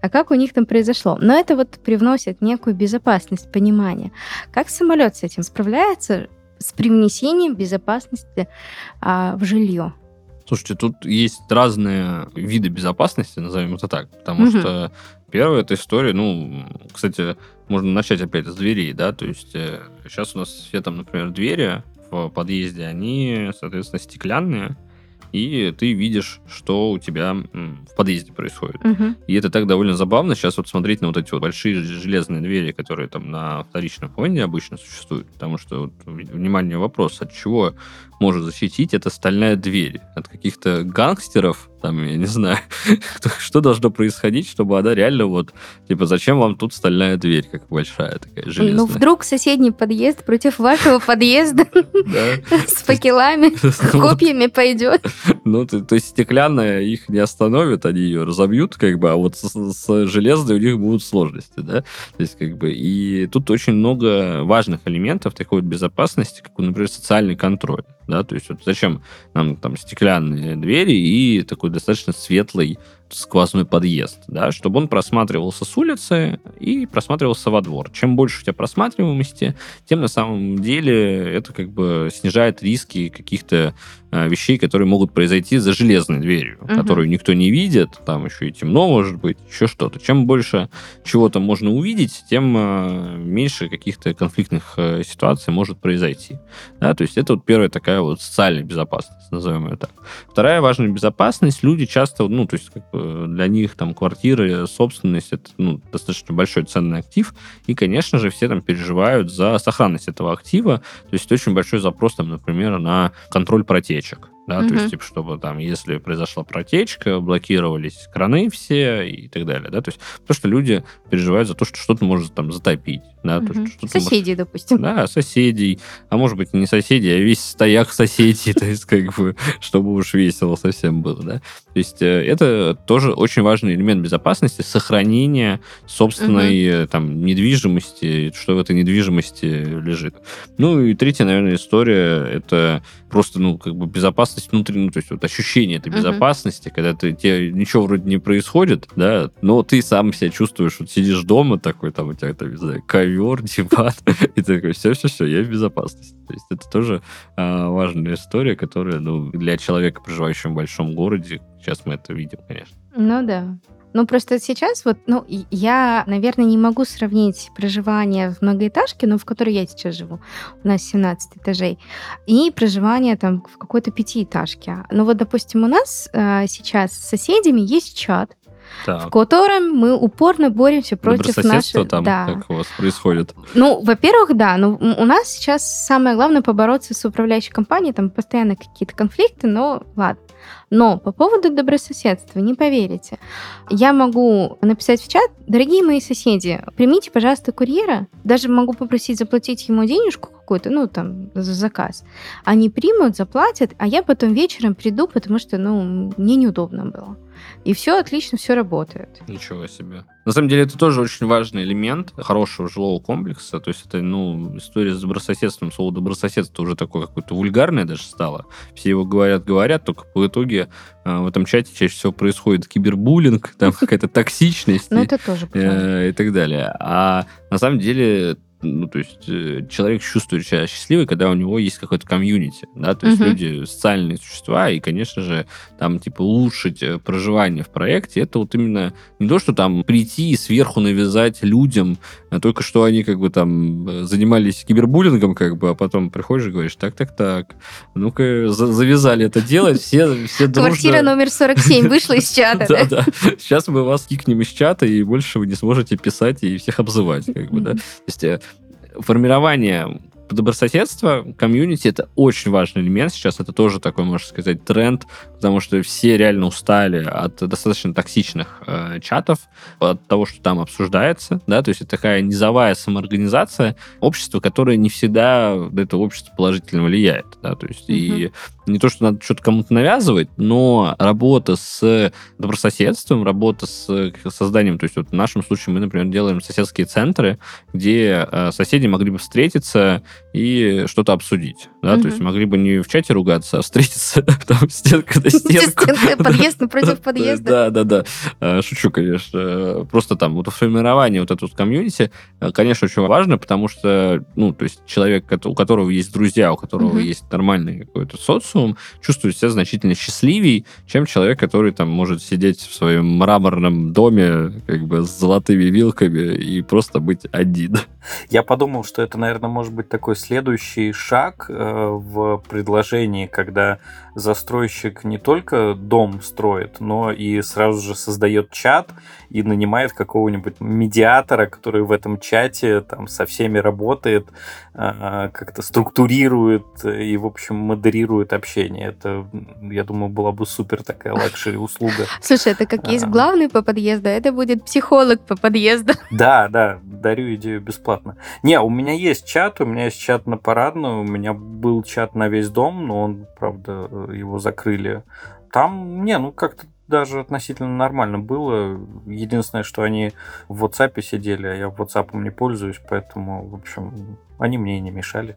А как у них там произошло? Но это вот привносит некую безопасность, понимание. Как самолет с этим справляется, с привнесением безопасности а, в жилье? Слушайте, тут есть разные виды безопасности, назовем это так, потому Мгм. что первая эта история, ну, кстати, можно начать опять с дверей, да, то есть сейчас у нас все там, например, двери в подъезде, они, соответственно, стеклянные, и ты видишь, что у тебя в подъезде происходит. Мгм. И это так довольно забавно сейчас вот смотреть на вот эти вот большие железные двери, которые там на вторичном фонде обычно существуют. Потому что, вот, внимание, вопрос, от чего может защитить эта стальная дверь? От каких-то гангстеров там, я не знаю, что должно происходить, чтобы она реально вот, типа, зачем вам тут стальная дверь, как большая такая железная? Ну, вдруг соседний подъезд против вашего подъезда с факелами, копьями пойдет. Ну, то, то есть стеклянная их не остановит, они ее разобьют, как бы, а вот с, с железной у них будут сложности, да? То есть, как бы, и тут очень много важных элементов такой вот безопасности, как, например, социальный контроль, да, то есть вот зачем нам там стеклянные двери и такой достаточно светлый сквозной подъезд, да, чтобы он просматривался с улицы и просматривался во двор. Чем больше у тебя просматриваемости, тем на самом деле это как бы снижает риски каких-то а, вещей, которые могут произойти за железной дверью, угу. которую никто не видит, там еще и темно может быть, еще что-то. Чем больше чего-то можно увидеть, тем а, меньше каких-то конфликтных а, ситуаций может произойти. Да, то есть это вот первая такая вот социальная безопасность, назовем ее так. Вторая важная безопасность, люди часто, ну, то есть как бы для них там квартиры, собственность, это ну, достаточно большой ценный актив, и, конечно же, все там переживают за сохранность этого актива, то есть очень большой запрос, там, например, на контроль протечек. Да, угу. то есть, типа, чтобы там, если произошла протечка, блокировались краны все и так далее, да, то есть, потому что люди переживают за то, что что-то может там затопить, да, угу. то, что соседей, может... допустим. Да, соседей, а может быть не соседей, а весь стояк соседей, то есть, как бы, чтобы уж весело совсем было, да. То есть, э, это тоже очень важный элемент безопасности, сохранение собственной угу. там недвижимости, что в этой недвижимости лежит. Ну и третья, наверное, история, это просто, ну, как бы безопасность внутри, ну, то есть вот ощущение этой безопасности, когда ты, тебе ничего вроде не происходит, да, но ты сам себя чувствуешь, вот сидишь дома такой, там у тебя, там, не знаю, ковер, диван, и ты такой, все-все-все, я в безопасности. То есть это тоже а, важная история, которая, ну, для человека, проживающего в большом городе, сейчас мы это видим, конечно. Ну да. Ну, просто сейчас вот, ну, я, наверное, не могу сравнить проживание в многоэтажке, но в которой я сейчас живу, у нас 17 этажей, и проживание там в какой-то пятиэтажке. Ну вот, допустим, у нас э, сейчас с соседями есть чат, так. в котором мы упорно боремся против наших... там, да. как у вас происходит? Ну, во-первых, да, но у нас сейчас самое главное побороться с управляющей компанией, там постоянно какие-то конфликты, но ладно. Но по поводу добрососедства, не поверите, я могу написать в чат, дорогие мои соседи, примите, пожалуйста, курьера, даже могу попросить заплатить ему денежку какую-то, ну, там, за заказ. Они примут, заплатят, а я потом вечером приду, потому что, ну, мне неудобно было. И все отлично, все работает. Ничего себе. На самом деле это тоже очень важный элемент хорошего жилого комплекса. То есть это, ну, история с добрососедством, слово добрососедство уже такое какое-то вульгарное даже стало. Все его говорят, говорят, только по итоге э, в этом чате чаще всего происходит кибербуллинг, там какая-то токсичность ну, это тоже э, и так далее. А на самом деле ну, то есть э, человек чувствует себя счастливый, когда у него есть какой-то комьюнити, да, то есть uh-huh. люди социальные существа, и, конечно же, там, типа, улучшить э, проживание в проекте, это вот именно не то, что там прийти и сверху навязать людям, а только что они, как бы, там, э, занимались кибербуллингом, как бы, а потом приходишь и говоришь, так-так-так, ну-ка, завязали это делать, все, все дружно... Квартира номер 47 вышла из чата, да? Да, Сейчас мы вас кикнем из чата, и больше вы не сможете писать и всех обзывать, как бы, да. То есть формирование добрососедство, комьюнити — это очень важный элемент сейчас. Это тоже такой, можно сказать, тренд, потому что все реально устали от достаточно токсичных э, чатов, от того, что там обсуждается, да, то есть это такая низовая самоорганизация общества, которое не всегда на это общество положительно влияет, да, то есть mm-hmm. и не то, что надо что-то кому-то навязывать, но работа с добрососедством, работа с созданием, то есть вот в нашем случае мы, например, делаем соседские центры, где э, соседи могли бы встретиться и что-то обсудить, да, mm-hmm. то есть могли бы не в чате ругаться, а встретиться там стенка на стенку. Подъезд напротив подъезда. Да, да, да. Э, шучу, конечно. Просто там вот формирование вот этого комьюнити, э, конечно, очень важно, потому что, ну, то есть человек, у которого есть друзья, у которого есть нормальный какой-то социум, социум, чувствует себя значительно счастливее, чем человек, который там может сидеть в своем мраморном доме, как бы с золотыми вилками и просто быть один. Я подумал, что это, наверное, может быть такой следующий шаг э, в предложении, когда застройщик не только дом строит, но и сразу же создает чат и нанимает какого-нибудь медиатора, который в этом чате там со всеми работает, э, как-то структурирует и, в общем, модерирует общение. Это, я думаю, была бы супер такая luxury услуга. Слушай, это как есть главный по подъезду, а это будет психолог по подъезду. Да, да, дарю идею бесплатно. Не, у меня есть чат, у меня есть чат на парадную, у меня был чат на весь дом, но он, правда, его закрыли. Там, не, ну как-то даже относительно нормально было. Единственное, что они в WhatsApp сидели, а я WhatsApp не пользуюсь, поэтому, в общем, они мне и не мешали.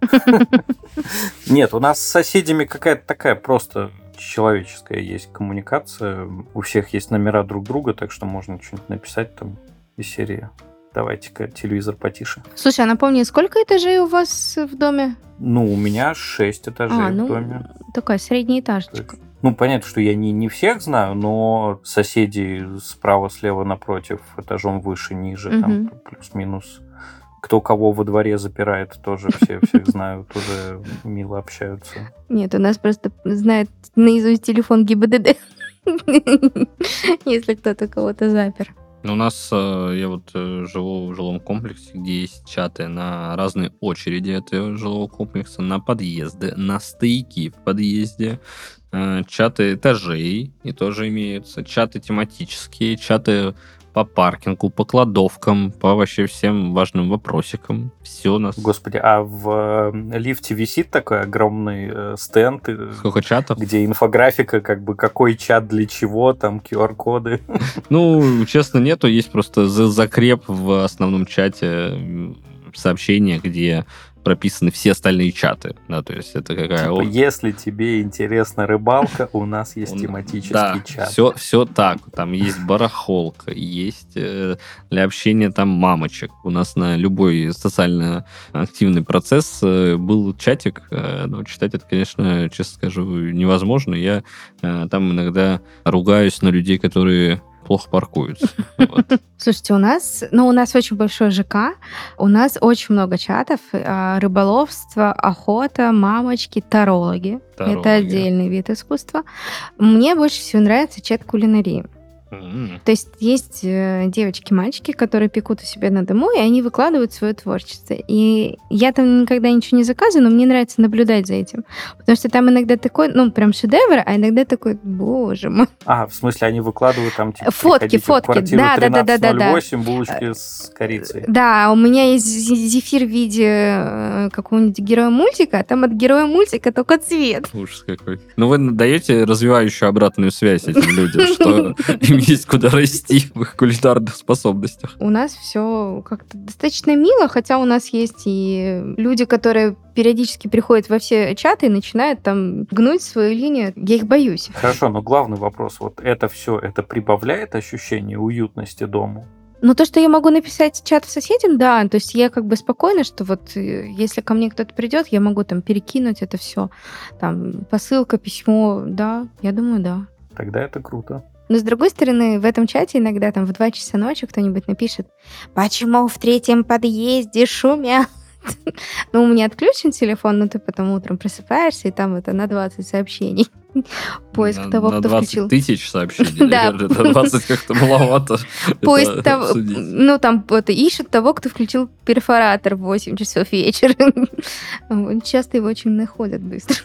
Нет, у нас с соседями какая-то такая просто человеческая есть коммуникация. У всех есть номера друг друга, так что можно что-нибудь написать там из серии. Давайте-ка телевизор потише. Слушай, а напомни, сколько этажей у вас в доме? Ну, у меня 6 этажей А, ну, в доме. Такая средняя этажечка. Ну, понятно, что я не, не всех знаю, но соседи справа, слева, напротив, этажом выше, ниже, Мгм. там плюс-минус. Кто кого во дворе запирает, тоже все всех знают, тоже мило общаются. Нет, у нас просто знает наизусть телефон ГИБДД. Если кто-то кого-то запер. Ну, У нас, э, я вот э, живу в жилом комплексе, где есть чаты на разные очереди этого жилого комплекса, на подъезды, на стояки в подъезде, э, чаты этажей и тоже имеются, чаты тематические, чаты по паркингу, по кладовкам, по вообще всем важным вопросикам. Все у нас. Господи, а в э, лифте висит такой огромный э, стенд, э, Сколько чатов? где инфографика, как бы какой чат для чего, там QR-коды. Ну, честно, нету. Есть просто за- закреп в основном чате сообщения, где прописаны все остальные чаты. Да, то есть это какая... Типа, если тебе интересна рыбалка, у нас есть тематический да, чат. Все, все так. Там есть барахолка, есть э, для общения там мамочек. У нас на любой социально активный процесс э, был чатик. э, но читать это, конечно, честно скажу, невозможно. Я там иногда ругаюсь на людей, которые плохо паркуются. Слушайте, у нас, ну, у нас очень большой ЖК, у нас очень много чатов, а, рыболовство, охота, мамочки. Тарологи. Это отдельный вид искусства. Мне больше всего нравится чат кулинарии. М. То есть есть э, девочки-мальчики, которые пекут у себя на дому, и они выкладывают свое творчество. И я там никогда ничего не заказываю, но мне нравится наблюдать за этим. Потому что там иногда такой, ну, прям шедевр, а иногда такой, боже мой. А, в смысле, они выкладывают там, типа, Фотки, фотки. Да, да, да, да, да, да. 1308, булочки с корицей. Да, у меня есть зе- зефир в виде э, какого-нибудь героя мультика, а там от героя мультика только цвет. Ужас какой. Ну, вы даете развивающую обратную связь этим людям, что им есть куда расти в их кулинарных способностях. У нас все как-то достаточно мило, хотя у нас есть и люди, которые периодически приходят во все чаты и начинают там гнуть свою линию. Я их боюсь. Хорошо, но главный вопрос, вот это все, это прибавляет ощущение уютности дому? Но то, что я могу написать чат соседям, да, то есть я как бы спокойна, что вот э, если ко мне кто-то придет, я могу там перекинуть это все, там посылка, письмо, да, я думаю, да. Тогда это круто. Но с другой стороны, в этом чате иногда там в 2 часа ночи кто-нибудь напишет, почему в третьем подъезде шумят? Ну, у меня отключен телефон, но ты потом утром просыпаешься, и там это на 20 сообщений. Поиск На- того, на кто 20 включил. тысяч сообщений. Да. это 20 как-то маловато. Поиск того, ну там это, ищут того, кто включил перфоратор в 8 часов вечера. Вот, Часто его очень находят быстро.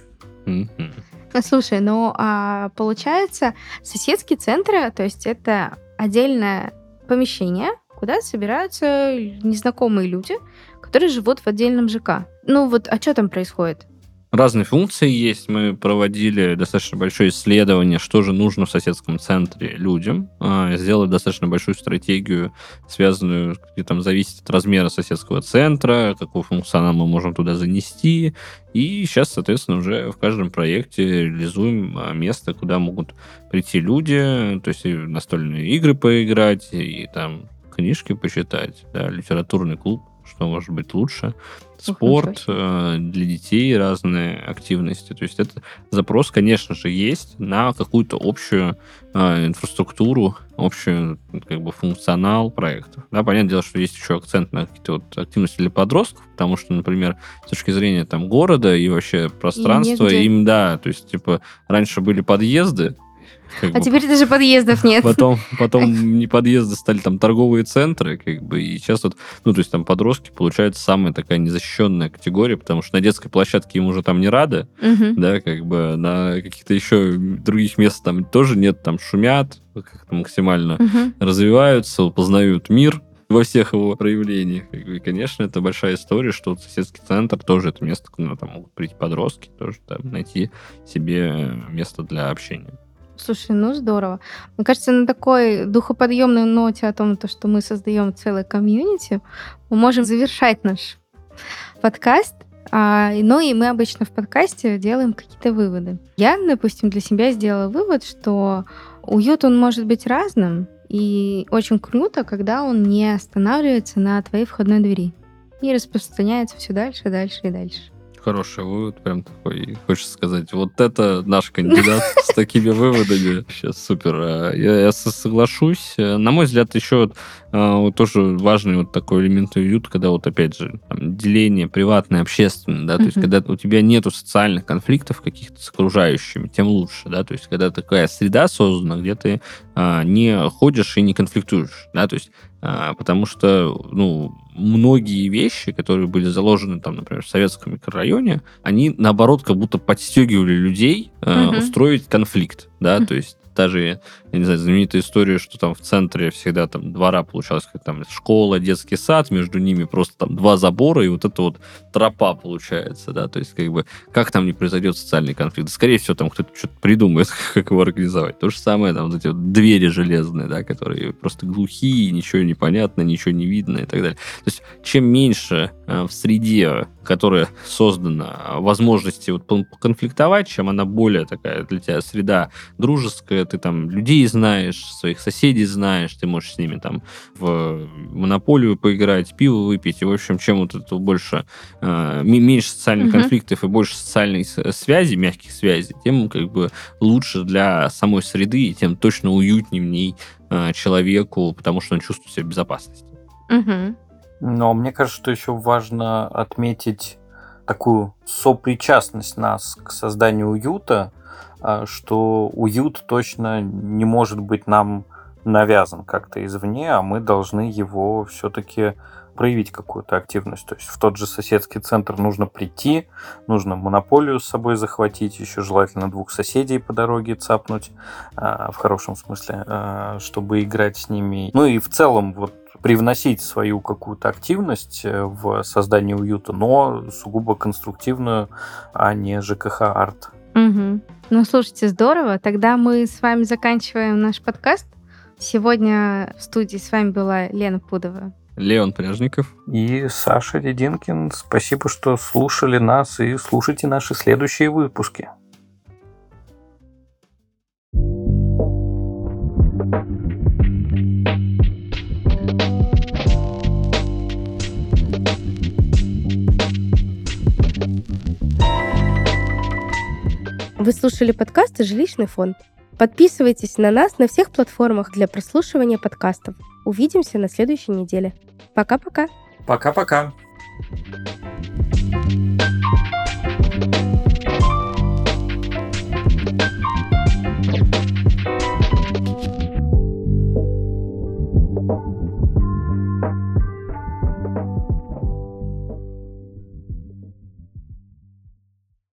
Слушай, ну а получается, соседские центры, то есть это отдельное помещение, куда собираются незнакомые люди, которые живут в отдельном ЖК. Ну вот, а что там происходит? Разные функции есть. Мы проводили достаточно большое исследование, что же нужно в соседском центре людям. А, Сделали достаточно большую стратегию, связанную, где там зависит от размера соседского центра, какой функционал мы можем туда занести. И сейчас, соответственно, уже в каждом проекте реализуем а, место, куда могут прийти люди, то есть и настольные игры поиграть, и там книжки почитать, да, литературный клуб, что может быть лучше. Спорт, э, для детей разные активности. То есть это запрос, конечно же, есть на какую-то общую э, инфраструктуру, общую как бы функционал проектов. Да, понятное дело, что есть еще акцент на какие-то вот активности для подростков, потому что, например, с точки зрения там города и вообще пространства, негде. им да, то есть типа раньше были подъезды, А бы, теперь даже подъездов нет. Потом, потом не подъезды стали там торговые центры, как бы, и сейчас вот, ну, то есть там подростки, получается, самая такая незащищенная категория, потому что на детской площадке им уже там не рады, Мгм. да, как бы на каких-то еще других мест там тоже нет, там шумят, как-то максимально Мгм. развиваются, познают мир во всех его проявлениях. И, конечно, это большая история, что соседский центр тоже это место, куда там могут прийти подростки, тоже там найти себе место для общения. Слушай, ну здорово. Мне кажется, на такой духоподъемной ноте о том, то, что мы создаем целое комьюнити, мы можем завершать наш подкаст. А, ну и мы обычно в подкасте делаем какие-то выводы. Я, допустим, для себя сделала вывод, что уют, он может быть разным, и очень круто, когда он не останавливается на твоей входной двери и распространяется все дальше, дальше и дальше. Хороший вывод, прям такой, хочется сказать, вот это наш кандидат с такими выводами. Сейчас супер. А, Я, я со- соглашусь. Э, На мой взгляд, еще вот тоже важный вот такой элемент уют, когда вот опять же деление приватное, общественное, да, то есть когда у тебя нету социальных конфликтов каких-то с окружающими, тем лучше, да, то есть когда такая среда создана, где ты а, не ходишь и не конфликтуешь, да, то есть а, потому что, ну, многие вещи, которые были заложены, там, например, в советском микрорайоне, они, наоборот, как будто подстегивали людей э, Мгм. устроить конфликт, да, Мгм. то есть даже, я не знаю, знаменитая история, что там в центре всегда там двора получалось, как там школа, детский сад, между ними просто там два забора, и вот это вот тропа получается, да, то есть как бы как там не произойдет социальный конфликт? Скорее всего, там кто-то что-то придумает, как его организовать. То же самое, там, вот эти вот двери железные, да, которые просто глухие, ничего не понятно, ничего не видно и так далее. То есть чем меньше э, в среде, которая создана, возможности вот конфликтовать, чем она более такая для тебя среда дружеская, ты там людей знаешь, своих соседей знаешь, ты можешь с ними там в монополию поиграть, пиво выпить, и, в общем, чем вот это больше, э, меньше социальных Мгм. конфликтов и больше социальной с- связи, мягких связей, тем как бы лучше для самой среды, и тем точно уютнее в ней э, человеку, потому что он чувствует себя в безопасности. Мгм. Но мне кажется, что еще важно отметить такую сопричастность нас к созданию уюта, что уют точно не может быть нам навязан как-то извне, а мы должны его все-таки проявить какую-то активность. То есть в тот же соседский центр нужно прийти, нужно монополию с собой захватить, еще желательно двух соседей по дороге цапнуть, а, в хорошем смысле, а, чтобы играть с ними. Ну и в целом вот привносить свою какую-то активность э, в создание уюта, но сугубо конструктивную, а не ЖКХ-арт. Мгм. Ну, слушайте, здорово. Тогда мы с вами заканчиваем наш подкаст. Сегодня в студии с вами была Лена Пудова. Леон Пряжников. И Саша Лединкин, спасибо, что слушали нас и слушайте наши следующие выпуски. Вы слушали подкасты «Жилищный фонд». Подписывайтесь на нас на всех платформах для прослушивания подкастов. Увидимся на следующей неделе. Пока-пока. Пока-пока. thank you